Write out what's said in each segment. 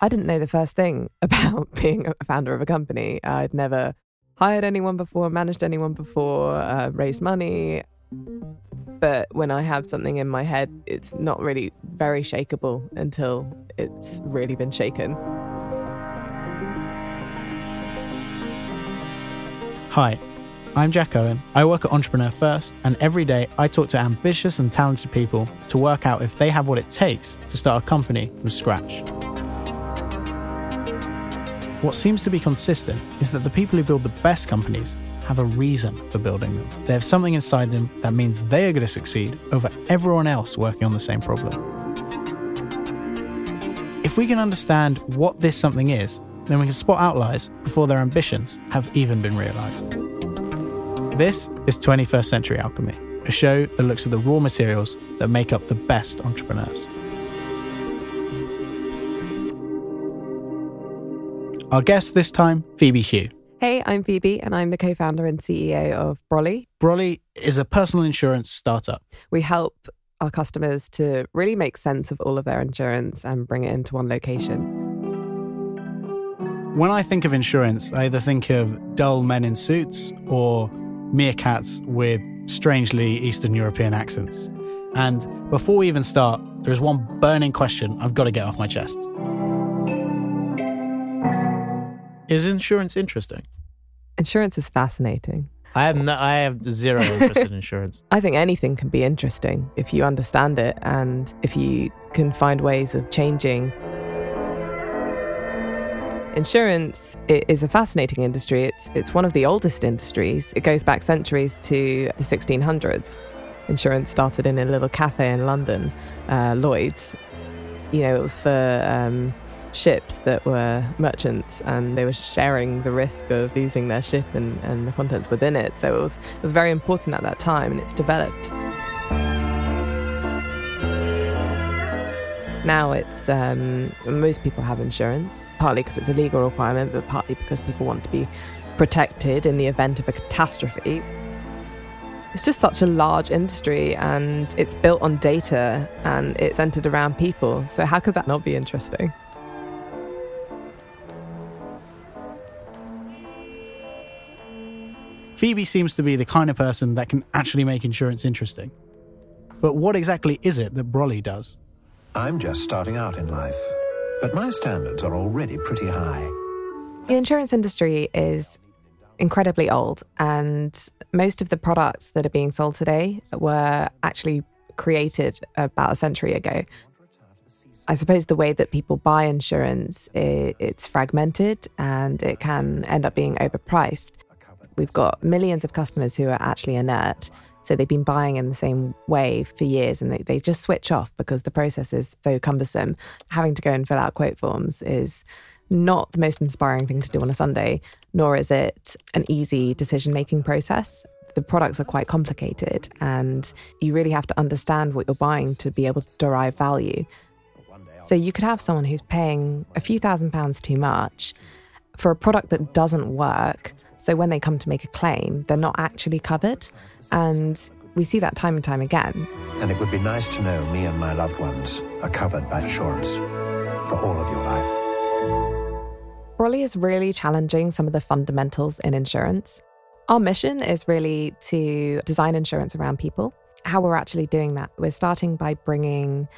I didn't know the first thing about being a founder of a company. I'd never hired anyone before, managed anyone before, uh, raised money. But when I have something in my head, it's not really very shakable until it's really been shaken. Hi, I'm Jack Owen. I work at Entrepreneur First, and every day I talk to ambitious and talented people to work out if they have what it takes to start a company from scratch. What seems to be consistent is that the people who build the best companies have a reason for building them. They have something inside them that means they are going to succeed over everyone else working on the same problem. If we can understand what this something is, then we can spot outliers before their ambitions have even been realized. This is 21st Century Alchemy, a show that looks at the raw materials that make up the best entrepreneurs. Our guest this time, Phoebe Hugh. Hey, I'm Phoebe, and I'm the co founder and CEO of Brolly. Brolly is a personal insurance startup. We help our customers to really make sense of all of their insurance and bring it into one location. When I think of insurance, I either think of dull men in suits or meerkats with strangely Eastern European accents. And before we even start, there is one burning question I've got to get off my chest. Is insurance interesting? Insurance is fascinating. I have no, I have zero interest in insurance. I think anything can be interesting if you understand it and if you can find ways of changing Insurance is a fascinating industry. It's, it's one of the oldest industries. It goes back centuries to the 1600s. Insurance started in a little cafe in London, uh, Lloyd's. You know, it was for um, ships that were merchants and they were sharing the risk of losing their ship and, and the contents within it. So it was, it was very important at that time and it's developed. Now it's um, most people have insurance, partly because it's a legal requirement, but partly because people want to be protected in the event of a catastrophe. It's just such a large industry and it's built on data and it's centered around people. So, how could that not be interesting? Phoebe seems to be the kind of person that can actually make insurance interesting. But what exactly is it that Brolly does? I'm just starting out in life, but my standards are already pretty high. The insurance industry is incredibly old, and most of the products that are being sold today were actually created about a century ago. I suppose the way that people buy insurance, it's fragmented and it can end up being overpriced. We've got millions of customers who are actually inert so they've been buying in the same way for years and they, they just switch off because the process is so cumbersome. Having to go and fill out quote forms is not the most inspiring thing to do on a Sunday, nor is it an easy decision making process. The products are quite complicated and you really have to understand what you're buying to be able to derive value. So you could have someone who's paying a few thousand pounds too much for a product that doesn't work. So when they come to make a claim, they're not actually covered. And we see that time and time again. And it would be nice to know me and my loved ones are covered by insurance for all of your life. Brolly is really challenging some of the fundamentals in insurance. Our mission is really to design insurance around people. How we're actually doing that, we're starting by bringing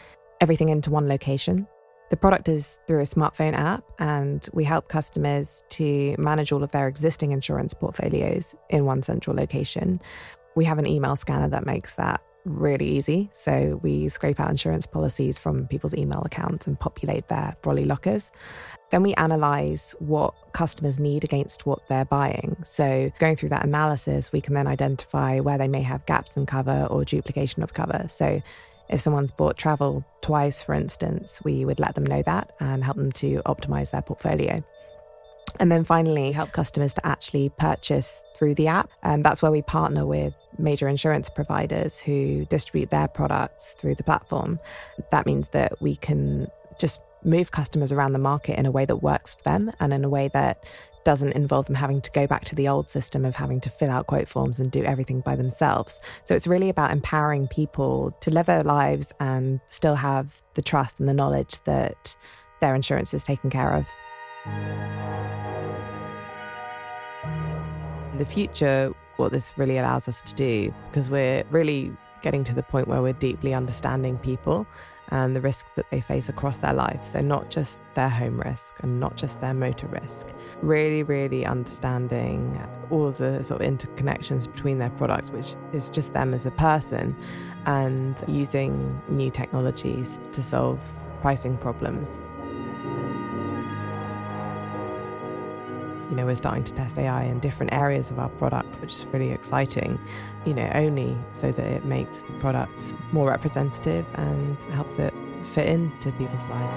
everything into one location. The product is through a smartphone app, and we help customers to manage all of their existing insurance portfolios in one central location. We have an email scanner that makes that really easy. So we scrape out insurance policies from people's email accounts and populate their Brolly lockers. Then we analyze what customers need against what they're buying. So going through that analysis, we can then identify where they may have gaps in cover or duplication of cover. So if someone's bought travel twice, for instance, we would let them know that and help them to optimize their portfolio. And then finally, help customers to actually purchase through the app. And that's where we partner with major insurance providers who distribute their products through the platform. That means that we can just move customers around the market in a way that works for them and in a way that doesn't involve them having to go back to the old system of having to fill out quote forms and do everything by themselves. So it's really about empowering people to live their lives and still have the trust and the knowledge that their insurance is taken care of. In the future, what this really allows us to do, because we're really getting to the point where we're deeply understanding people and the risks that they face across their lives. So, not just their home risk and not just their motor risk, really, really understanding all of the sort of interconnections between their products, which is just them as a person, and using new technologies to solve pricing problems. You know, we're starting to test AI in different areas of our product, which is really exciting, you know, only so that it makes the product more representative and helps it fit into people's lives.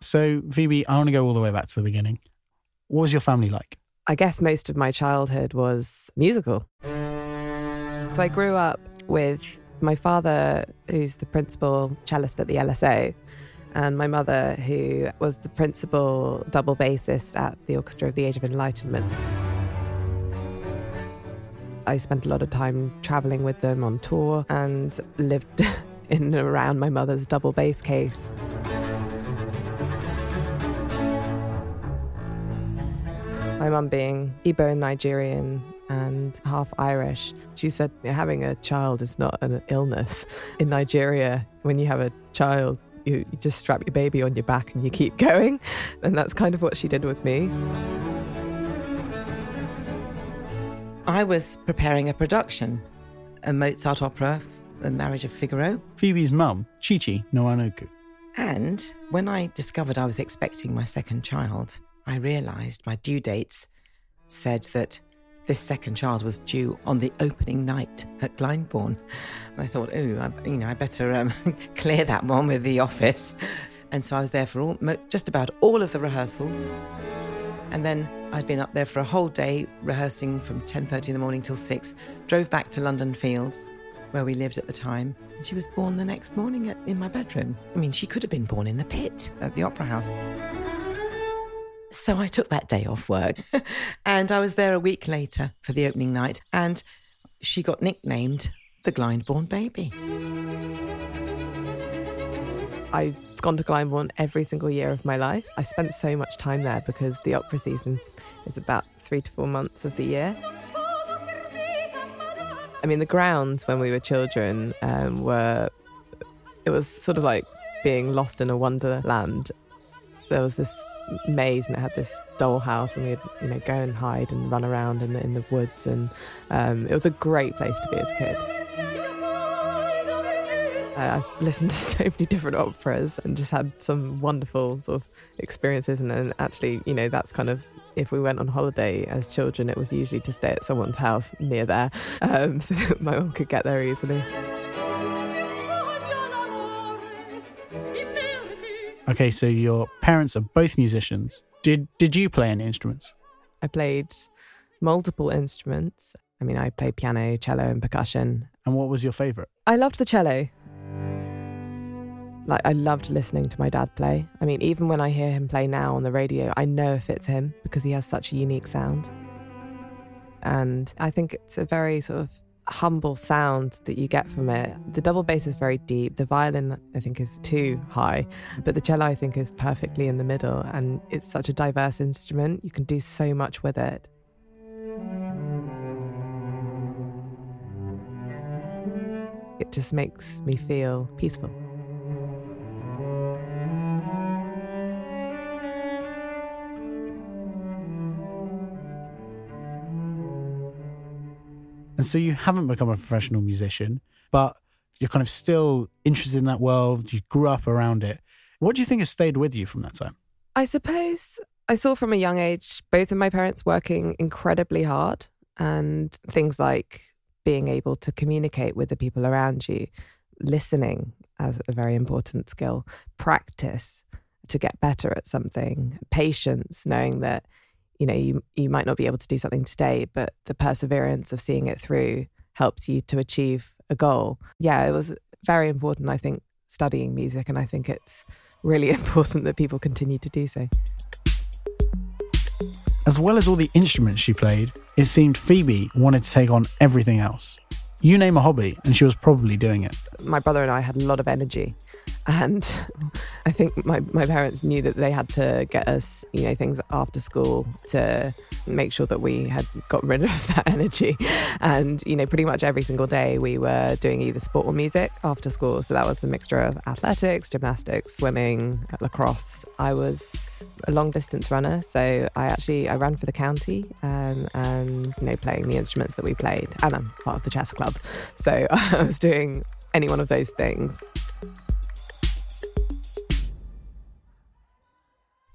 So, Phoebe, I want to go all the way back to the beginning. What was your family like? I guess most of my childhood was musical. So I grew up with my father, who's the principal cellist at the LSO, and my mother, who was the principal double bassist at the Orchestra of the Age of Enlightenment. I spent a lot of time traveling with them on tour and lived in and around my mother's double bass case. My mum being Igbo Nigerian and half Irish, she said having a child is not an illness. In Nigeria, when you have a child, you, you just strap your baby on your back and you keep going. And that's kind of what she did with me. I was preparing a production, a Mozart opera, The Marriage of Figaro. Phoebe's mum, Chichi Nwanoku. And when I discovered I was expecting my second child, I realised my due dates said that this second child was due on the opening night at Glyndebourne. And I thought, oh, I, you know, I better um, clear that one with the office. And so I was there for all, just about all of the rehearsals. And then I'd been up there for a whole day rehearsing from 10:30 in the morning till 6. Drove back to London Fields, where we lived at the time. And she was born the next morning at, in my bedroom. I mean, she could have been born in the pit at the Opera House. So I took that day off work and I was there a week later for the opening night and she got nicknamed the Glyndebourne baby. I've gone to Glyndebourne every single year of my life. I spent so much time there because the opera season is about three to four months of the year. I mean, the grounds when we were children um, were, it was sort of like being lost in a wonderland. There was this maze and it had this dollhouse and we'd you know go and hide and run around in the in the woods and um, it was a great place to be as a kid. I've listened to so many different operas and just had some wonderful sort of experiences and then actually you know that's kind of if we went on holiday as children it was usually to stay at someone's house near there um, so that my mum could get there easily. Okay, so your parents are both musicians. Did did you play any instruments? I played multiple instruments. I mean, I played piano, cello, and percussion. And what was your favorite? I loved the cello. Like, I loved listening to my dad play. I mean, even when I hear him play now on the radio, I know if it's him because he has such a unique sound. And I think it's a very sort of humble sound that you get from it. The double bass is very deep. The violin, I think, is too high, but the cello, I think, is perfectly in the middle. And it's such a diverse instrument. You can do so much with it. It just makes me feel peaceful. And so you haven't become a professional musician, but you're kind of still interested in that world. You grew up around it. What do you think has stayed with you from that time? I suppose I saw from a young age both of my parents working incredibly hard and things like being able to communicate with the people around you, listening as a very important skill, practice to get better at something, patience, knowing that you know you you might not be able to do something today but the perseverance of seeing it through helps you to achieve a goal yeah it was very important i think studying music and i think it's really important that people continue to do so As well as all the instruments she played, it seemed Phoebe wanted to take on everything else. You name a hobby, and she was probably doing it. My brother and I had a lot of energy. And I think my, my parents knew that they had to get us, you know, things after school to make sure that we had got rid of that energy. And, you know, pretty much every single day we were doing either sport or music after school. So that was a mixture of athletics, gymnastics, swimming, lacrosse. I was a long distance runner. So I actually, I ran for the county um, and, you know, playing the instruments that we played. And I'm part of the chess club. So I was doing any one of those things.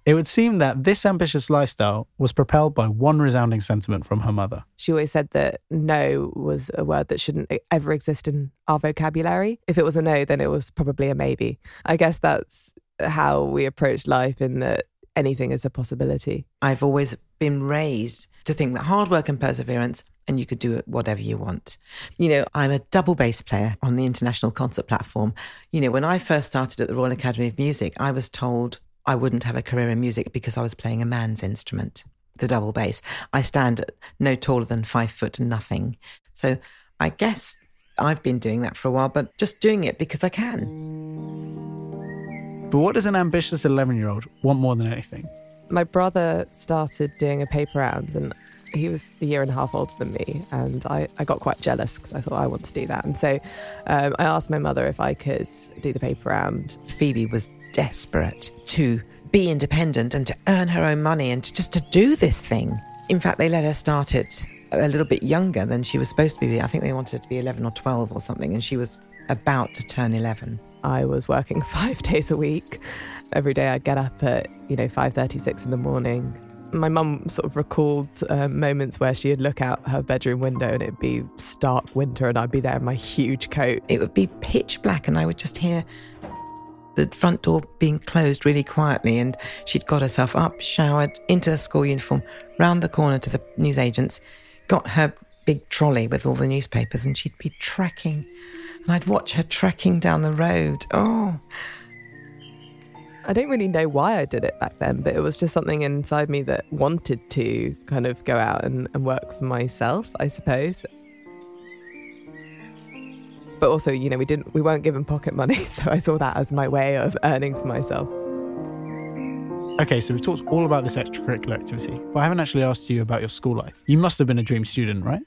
It would seem that this ambitious lifestyle was propelled by one resounding sentiment from her mother. She always said that no was a word that shouldn't ever exist in our vocabulary. If it was a no, then it was probably a maybe. I guess that's how we approach life, in that anything is a possibility. I've always been raised to think that hard work and perseverance and you could do it whatever you want. You know, I'm a double bass player on the international concert platform. You know, when I first started at the Royal Academy of Music, I was told I wouldn't have a career in music because I was playing a man's instrument, the double bass. I stand no taller than five foot nothing. So I guess I've been doing that for a while, but just doing it because I can. But what does an ambitious 11 year old want more than anything? My brother started doing a paper round and he was a year and a half older than me, and I, I got quite jealous because I thought I want to do that. And so um, I asked my mother if I could do the paper round. Phoebe was desperate to be independent and to earn her own money and to just to do this thing. In fact, they let her start it a little bit younger than she was supposed to be. I think they wanted her to be 11 or 12 or something, and she was about to turn 11. I was working five days a week. Every day I'd get up at, you know, 5.36 in the morning, my mum sort of recalled uh, moments where she'd look out her bedroom window and it'd be stark winter and I'd be there in my huge coat. It would be pitch black and I would just hear the front door being closed really quietly and she'd got herself up, showered, into her school uniform, round the corner to the newsagents, got her big trolley with all the newspapers and she'd be trekking. And I'd watch her trekking down the road. Oh, I don't really know why I did it back then, but it was just something inside me that wanted to kind of go out and, and work for myself, I suppose. But also, you know, we didn't we weren't given pocket money, so I saw that as my way of earning for myself. Okay, so we've talked all about this extracurricular activity, but I haven't actually asked you about your school life. You must have been a dream student, right?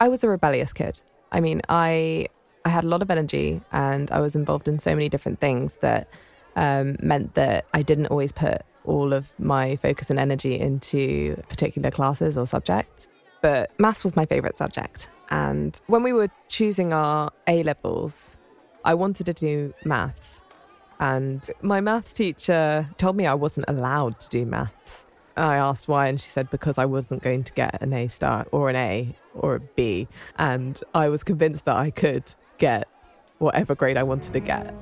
I was a rebellious kid. I mean, I I had a lot of energy and I was involved in so many different things that um, meant that I didn't always put all of my focus and energy into particular classes or subjects. But maths was my favourite subject. And when we were choosing our A levels, I wanted to do maths. And my maths teacher told me I wasn't allowed to do maths. I asked why, and she said because I wasn't going to get an A star or an A or a B. And I was convinced that I could get whatever grade I wanted to get.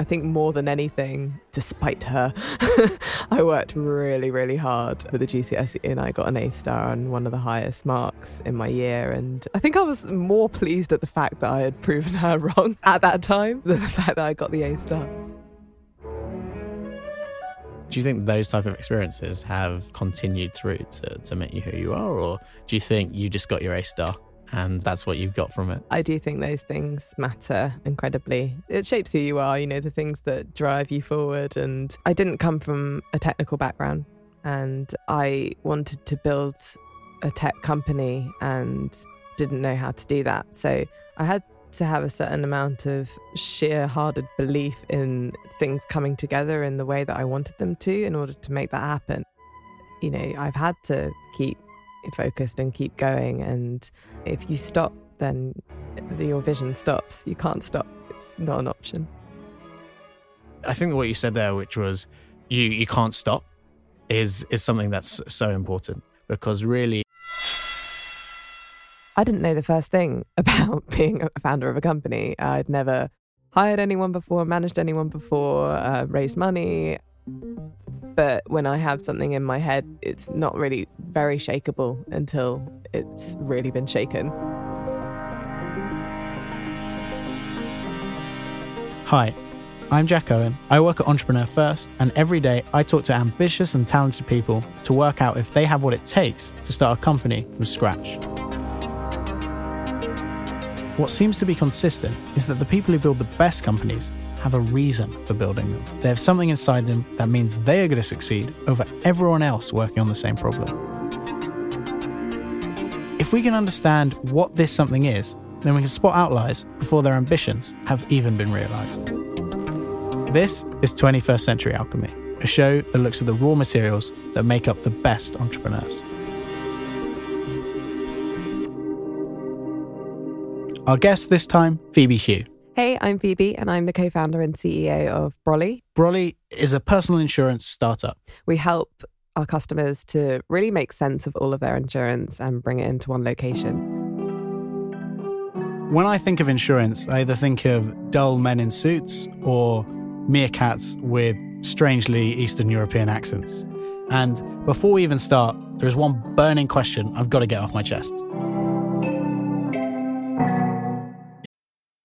I think more than anything, despite her, I worked really, really hard for the GCSE and I got an A star and one of the highest marks in my year. And I think I was more pleased at the fact that I had proven her wrong at that time than the fact that I got the A star. Do you think those type of experiences have continued through to, to make you who you are, or do you think you just got your A star and that's what you've got from it. I do think those things matter incredibly. It shapes who you are, you know, the things that drive you forward. And I didn't come from a technical background, and I wanted to build a tech company and didn't know how to do that. So I had to have a certain amount of sheer hearted belief in things coming together in the way that I wanted them to in order to make that happen. You know, I've had to keep focused and keep going. And if you stop, then your vision stops. You can't stop. It's not an option. I think what you said there, which was you you can't stop, is is something that's so important because really. I didn't know the first thing about being a founder of a company. I'd never hired anyone before, managed anyone before, uh, raised money. But when I have something in my head, it's not really very shakable until it's really been shaken. Hi, I'm Jack Owen. I work at Entrepreneur First, and every day I talk to ambitious and talented people to work out if they have what it takes to start a company from scratch. What seems to be consistent is that the people who build the best companies have a reason for building them. They have something inside them that means they are going to succeed over everyone else working on the same problem. If we can understand what this something is, then we can spot outliers before their ambitions have even been realised. This is 21st Century Alchemy, a show that looks at the raw materials that make up the best entrepreneurs. Our guest this time, Phoebe Hugh. I'm Phoebe, and I'm the co founder and CEO of Brolly. Brolly is a personal insurance startup. We help our customers to really make sense of all of their insurance and bring it into one location. When I think of insurance, I either think of dull men in suits or meerkats with strangely Eastern European accents. And before we even start, there is one burning question I've got to get off my chest.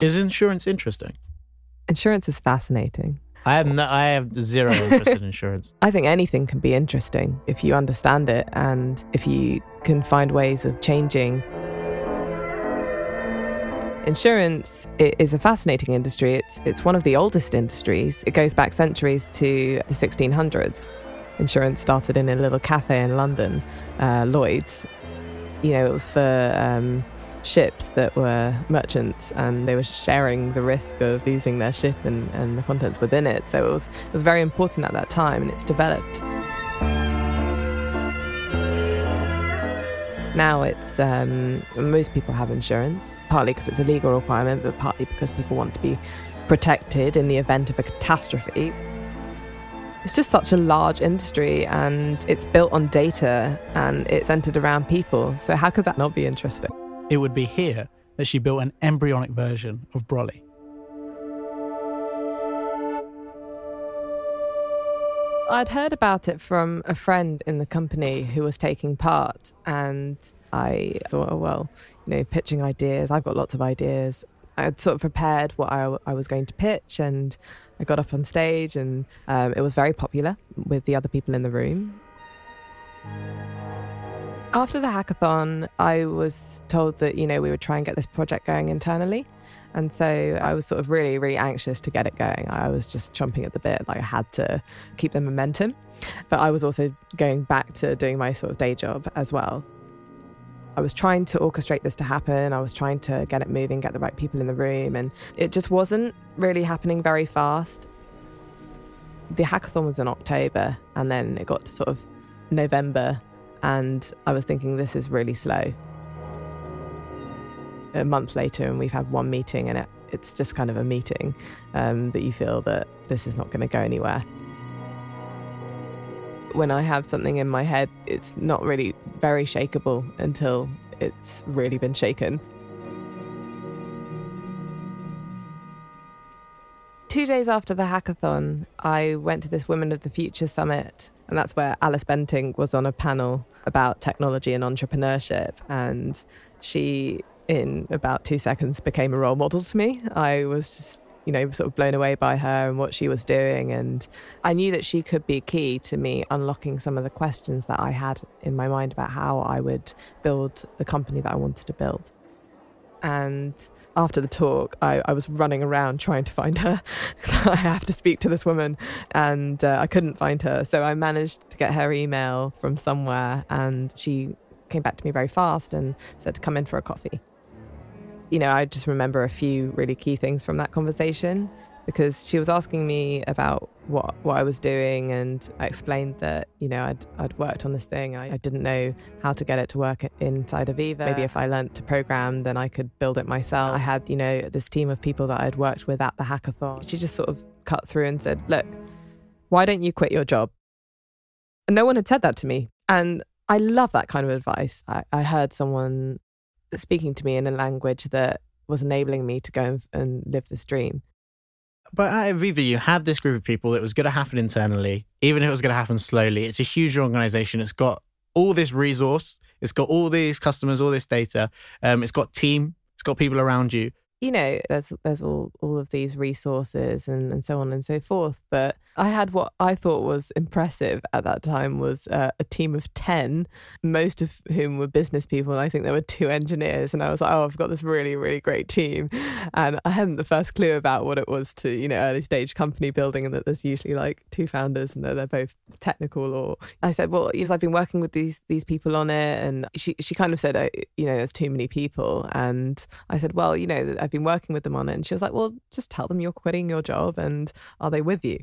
Is insurance interesting? Insurance is fascinating. I have no, I have zero interest in insurance. I think anything can be interesting if you understand it and if you can find ways of changing. Insurance is a fascinating industry. It's, it's one of the oldest industries. It goes back centuries to the 1600s. Insurance started in a little cafe in London, uh, Lloyd's. You know, it was for um, ships that were merchants and they were sharing the risk of losing their ship and, and the contents within it. So it was, it was very important at that time and it's developed. Now it's um, most people have insurance, partly because it's a legal requirement, but partly because people want to be protected in the event of a catastrophe. It's just such a large industry and it's built on data and it's centered around people. So, how could that not be interesting? It would be here that she built an embryonic version of Brolly. I'd heard about it from a friend in the company who was taking part, and I thought, oh, well, you know, pitching ideas, I've got lots of ideas. I had sort of prepared what I, I was going to pitch, and I got up on stage, and um, it was very popular with the other people in the room. After the hackathon, I was told that, you know, we would try and get this project going internally. And so I was sort of really, really anxious to get it going. I was just chomping at the bit, like I had to keep the momentum. But I was also going back to doing my sort of day job as well. I was trying to orchestrate this to happen. I was trying to get it moving, get the right people in the room, and it just wasn't really happening very fast. The hackathon was in October, and then it got to sort of November, and I was thinking, this is really slow. A month later, and we've had one meeting, and it, it's just kind of a meeting um, that you feel that this is not going to go anywhere. When I have something in my head, it's not really very shakeable until it's really been shaken. Two days after the hackathon, I went to this Women of the Future summit and that's where Alice Bentinck was on a panel about technology and entrepreneurship. And she, in about two seconds, became a role model to me. I was just, you know, sort of blown away by her and what she was doing. And I knew that she could be key to me unlocking some of the questions that I had in my mind about how I would build the company that I wanted to build. And after the talk, I, I was running around trying to find her. I have to speak to this woman, and uh, I couldn't find her. So I managed to get her email from somewhere, and she came back to me very fast and said to come in for a coffee. You know, I just remember a few really key things from that conversation because she was asking me about what what I was doing, and I explained that you know I'd I'd worked on this thing. I, I didn't know how to get it to work inside Aviva. Maybe if I learnt to program, then I could build it myself. I had you know this team of people that I'd worked with at the hackathon. She just sort of cut through and said, Look, why don't you quit your job? And no one had said that to me. And I love that kind of advice. I, I heard someone speaking to me in a language that was enabling me to go and, and live this dream. But at Aviva, you had this group of people that was going to happen internally, even if it was going to happen slowly. It's a huge organization. It's got all this resource. It's got all these customers, all this data. Um, it's got team. It's got people around you you know, there's there's all all of these resources and, and so on and so forth. But I had what I thought was impressive at that time was uh, a team of ten, most of whom were business people, and I think there were two engineers. And I was like, oh, I've got this really really great team, and I hadn't the first clue about what it was to you know early stage company building, and that there's usually like two founders and that they're both technical. Or I said, well, yes, I've been working with these these people on it, and she she kind of said, oh, you know, there's too many people, and I said, well, you know. Been working with them on it. And she was like, well, just tell them you're quitting your job and are they with you?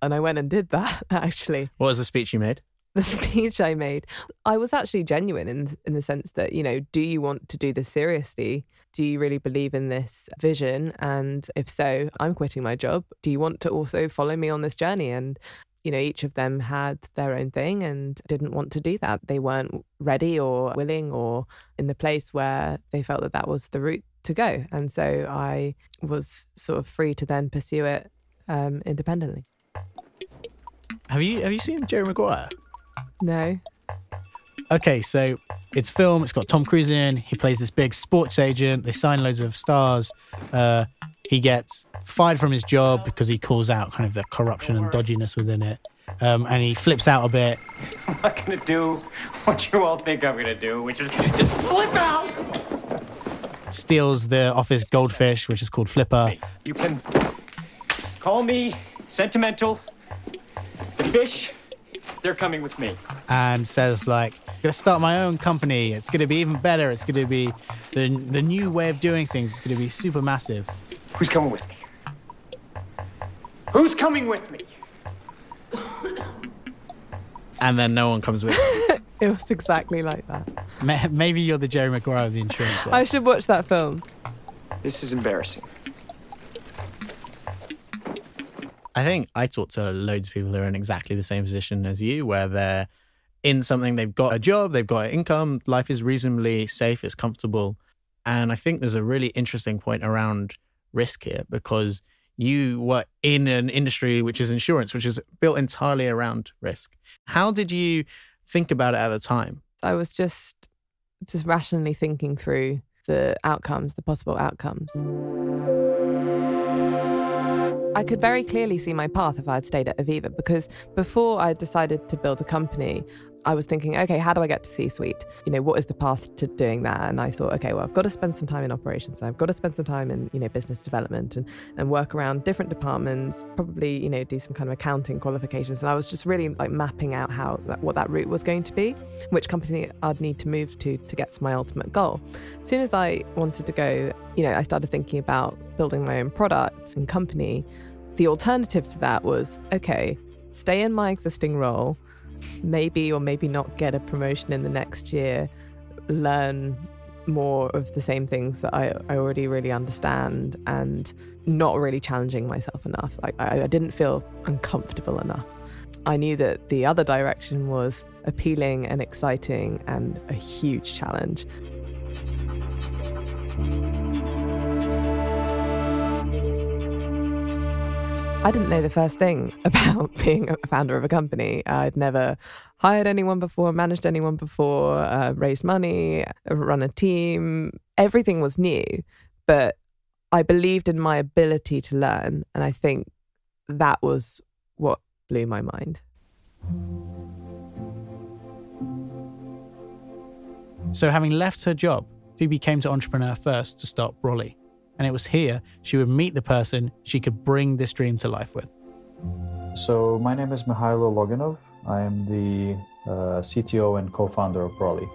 And I went and did that actually. What was the speech you made? The speech I made, I was actually genuine in in the sense that you know, do you want to do this seriously? Do you really believe in this vision? And if so, I'm quitting my job. Do you want to also follow me on this journey? And you know, each of them had their own thing and didn't want to do that. They weren't ready or willing or in the place where they felt that that was the route to go. And so I was sort of free to then pursue it um, independently. Have you have you seen Jerry Maguire? No. Okay, so it's film. It's got Tom Cruise in. He plays this big sports agent. They sign loads of stars. Uh, he gets fired from his job because he calls out kind of the corruption and dodginess within it. Um, and he flips out a bit. I'm not going to do what you all think I'm going to do, which is just flip out. Steals the office goldfish, which is called Flipper. You can call me sentimental. The fish, they're coming with me. And says like, I'm "Gonna start my own company. It's gonna be even better. It's gonna be the the new way of doing things. It's gonna be super massive." Who's coming with me? Who's coming with me? And then no one comes with. it was exactly like that. Maybe you're the Jerry Maguire of the insurance. World. I should watch that film. This is embarrassing. I think I talk to loads of people who are in exactly the same position as you, where they're in something, they've got a job, they've got an income, life is reasonably safe, it's comfortable. And I think there's a really interesting point around risk here because you were in an industry which is insurance, which is built entirely around risk. How did you think about it at the time? I was just just rationally thinking through the outcomes, the possible outcomes. I could very clearly see my path if I had stayed at Aviva because before I decided to build a company, I was thinking, okay, how do I get to C suite? You know, what is the path to doing that? And I thought, okay, well, I've got to spend some time in operations. So I've got to spend some time in, you know, business development and, and work around different departments, probably, you know, do some kind of accounting qualifications. And I was just really like mapping out how what that route was going to be, which company I'd need to move to to get to my ultimate goal. As soon as I wanted to go, you know, I started thinking about building my own product and company. The alternative to that was, okay, stay in my existing role maybe or maybe not get a promotion in the next year, learn more of the same things that I, I already really understand and not really challenging myself enough. I, I didn't feel uncomfortable enough. I knew that the other direction was appealing and exciting and a huge challenge. I didn't know the first thing about being a founder of a company. I'd never hired anyone before, managed anyone before, uh, raised money, run a team. Everything was new, but I believed in my ability to learn. And I think that was what blew my mind. So, having left her job, Phoebe came to Entrepreneur First to start Brolly and it was here she would meet the person she could bring this dream to life with. So, my name is Mihailo Loginov. I am the uh, CTO and co founder of Brolly.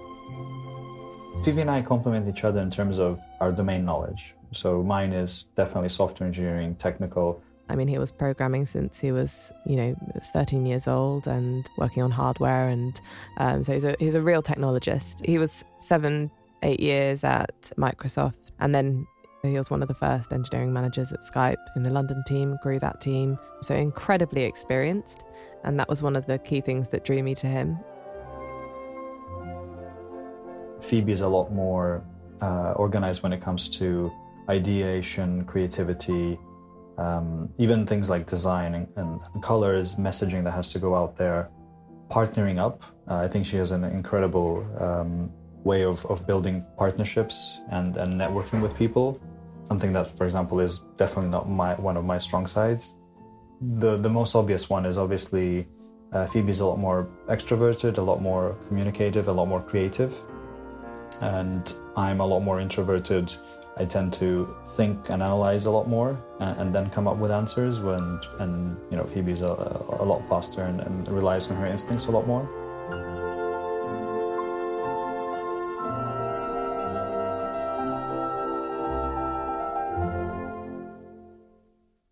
Phoebe and I complement each other in terms of our domain knowledge. So, mine is definitely software engineering, technical. I mean, he was programming since he was, you know, 13 years old and working on hardware. And um, so he's a, he's a real technologist. He was seven, eight years at Microsoft and then He was one of the first engineering managers at Skype in the London team, grew that team. So incredibly experienced. And that was one of the key things that drew me to him. Phoebe is a lot more uh, organized when it comes to ideation, creativity, um, even things like design and, and, colors, messaging that has to go out there, partnering up. Uh, I think she has an incredible um, way of, of building partnerships and, and networking with people. Something that, for example, is definitely not my one of my strong sides. The the most obvious one is obviously uh, Phoebe's a lot more extroverted, a lot more communicative, a lot more creative, and I'm a lot more introverted I tend to think and analyze a lot more and, and then come up with answers. When and you know Phoebe's a, a lot faster and, and relies on her instincts a lot more.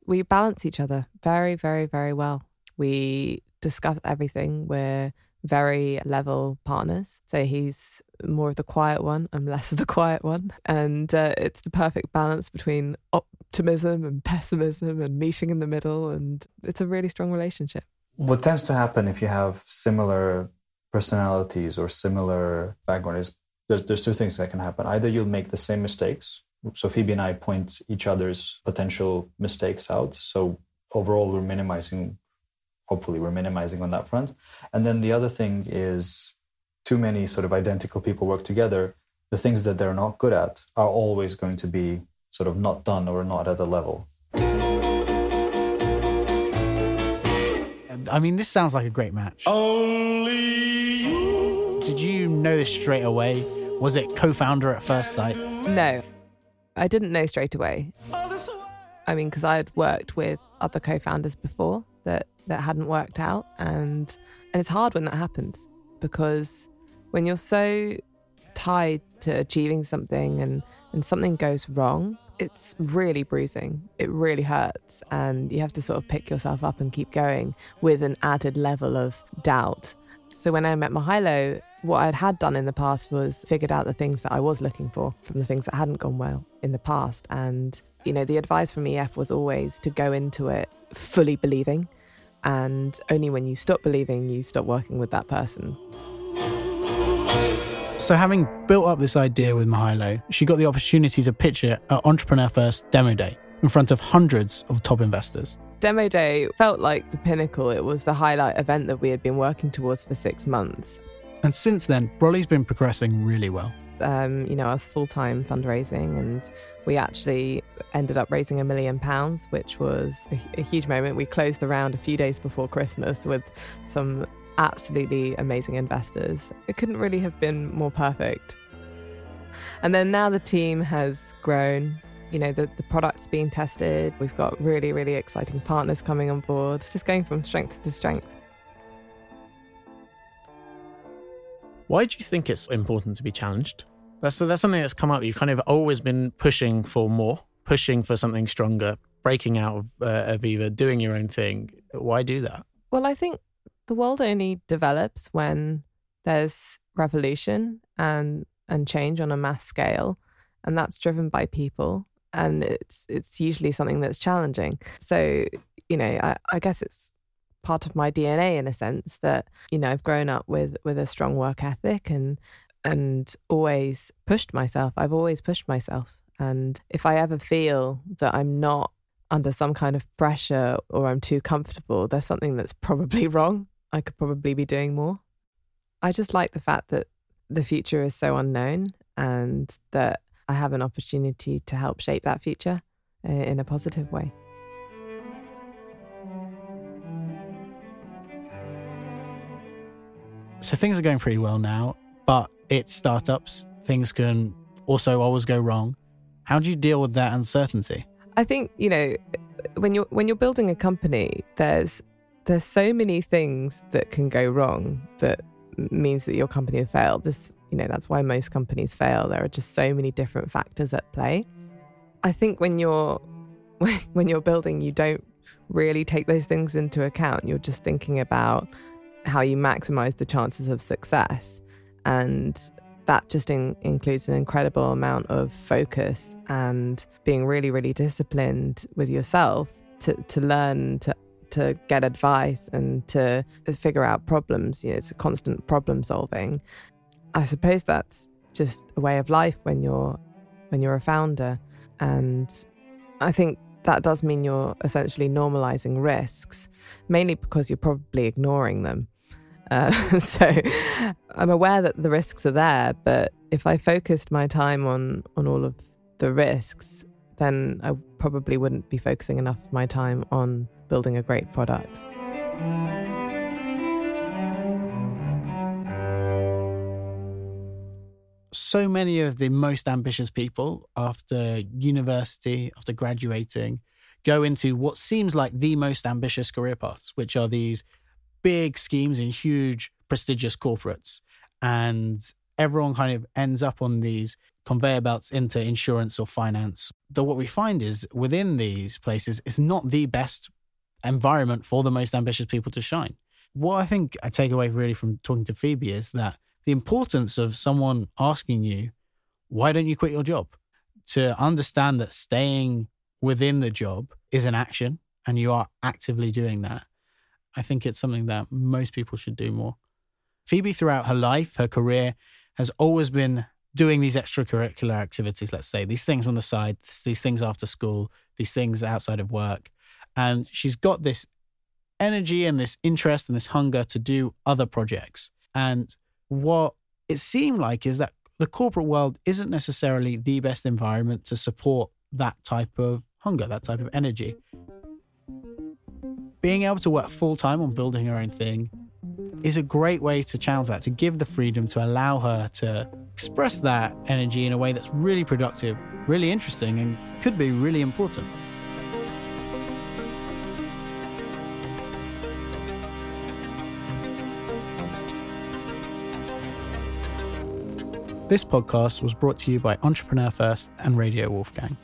We balance each other very, very, very well. We discuss everything. We're very level partners. So he's more of the quiet one, I'm less of the quiet one. And uh, it's the perfect balance between optimism and pessimism and meeting in the middle. And it's a really strong relationship. What tends to happen if you have similar personalities or similar background is there's, there's two things that can happen. Either you'll make the same mistakes. So Phoebe and I point each other's potential mistakes out. So overall, we're minimizing hopefully we're minimizing on that front. And then the other thing is too many sort of identical people work together, the things that they're not good at are always going to be sort of not done or not at a level. I mean, this sounds like a great match. Only you. Did you know this straight away? Was it co founder at first sight? No, I didn't know straight away. I mean, because I had worked with other co founders before that that hadn't worked out and and it's hard when that happens because when you're so tied to achieving something and and something goes wrong it's really bruising it really hurts and you have to sort of pick yourself up and keep going with an added level of doubt so when i met Mihailo what i had done in the past was figured out the things that i was looking for from the things that hadn't gone well in the past and you know the advice from ef was always to go into it fully believing and only when you stop believing, you stop working with that person. So, having built up this idea with Mihailo, she got the opportunity to pitch it at Entrepreneur First Demo Day in front of hundreds of top investors. Demo Day felt like the pinnacle. It was the highlight event that we had been working towards for six months. And since then, Brolly's been progressing really well. Um, you know, I was full time fundraising, and we actually ended up raising a million pounds, which was a, a, huge moment. We closed the round a few days before Christmas with some absolutely amazing investors. It couldn't really have been more perfect. And then now the team has grown. You know, the, the product's being tested. We've got really, really exciting partners coming on board, just going from strength to strength. Why do you think it's important to be challenged? That's that's something that's come up. You've kind of always been pushing for more, pushing for something stronger, breaking out of uh, Aviva, doing your own thing. Why do that? Well, I think the world only develops when there's revolution and and change on a mass scale, and that's driven by people, and it's it's usually something that's challenging. So you know, I, I guess it's part of my DNA in a sense that you know I've grown up with with a strong work ethic and and always pushed myself. I've always pushed myself. And if I ever feel that I'm not under some kind of pressure or I'm too comfortable, there's something that's probably wrong. I could probably be doing more. I just like the fact that the future is so unknown and that I have an opportunity to help shape that future uh, in a positive way. So things are going pretty well now, but it's startups. Things can also always go wrong. How do you deal with that uncertainty? I think you know when you're when you're building a company, there's there's so many things that can go wrong that means that your company will fail. This you know that's why most companies fail. There are just so many different factors at play. I think when you're when you're building, you don't really take those things into account. You're just thinking about how you maximize the chances of success. And that just in, includes an incredible amount of focus and being really, really disciplined with yourself to, to learn to to get advice and to figure out problems. You know, it's a constant problem solving. I suppose that's just a way of life when you're when you're a founder. And I think that does mean you're essentially normalizing risks, mainly because you're probably ignoring them. Uh, so I'm aware that the risks are there, but if I focused my time on on all of the risks, then I probably wouldn't be focusing enough of my time on building a great product. So many of the most ambitious people after university, after graduating, go into what seems like the most ambitious career paths, which are these big schemes in huge, prestigious corporates. And everyone kind of ends up on these conveyor belts into insurance or finance. Though what we find is within these places, it's not the best environment for the most ambitious people to shine. What I think I take away really from talking to Phoebe is that the importance of someone asking you, why don't you quit your job? To understand that staying within the job is an action and you are actively doing that. I think it's something that most people should do more. Phoebe, throughout her life, her career, has always been doing these extracurricular activities, let's say, these things on the side, these things after school, these things outside of work. And she's got this energy and this interest and this hunger to do other projects. And what it seemed like is that the corporate world isn't necessarily the best environment to support that type of hunger, that type of energy. Being able to work full time on building her own thing is a great way to challenge that, to give the freedom to allow her to express that energy in a way that's really productive, really interesting, and could be really important. This podcast was brought to you by Entrepreneur First and Radio Wolfgang.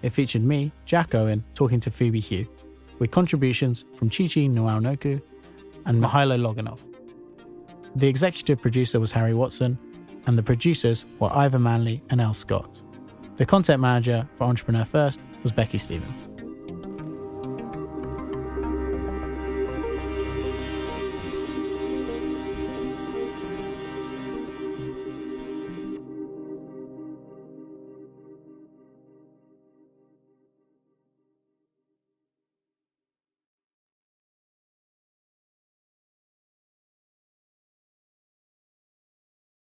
It featured me, Jack Owen, talking to Phoebe Hugh, with contributions from Chichi Nwanoku and Mihailo Loganov. The executive producer was Harry Watson, and the producers were Ivor Manley and El Scott. The content manager for Entrepreneur First was Becky Stevens.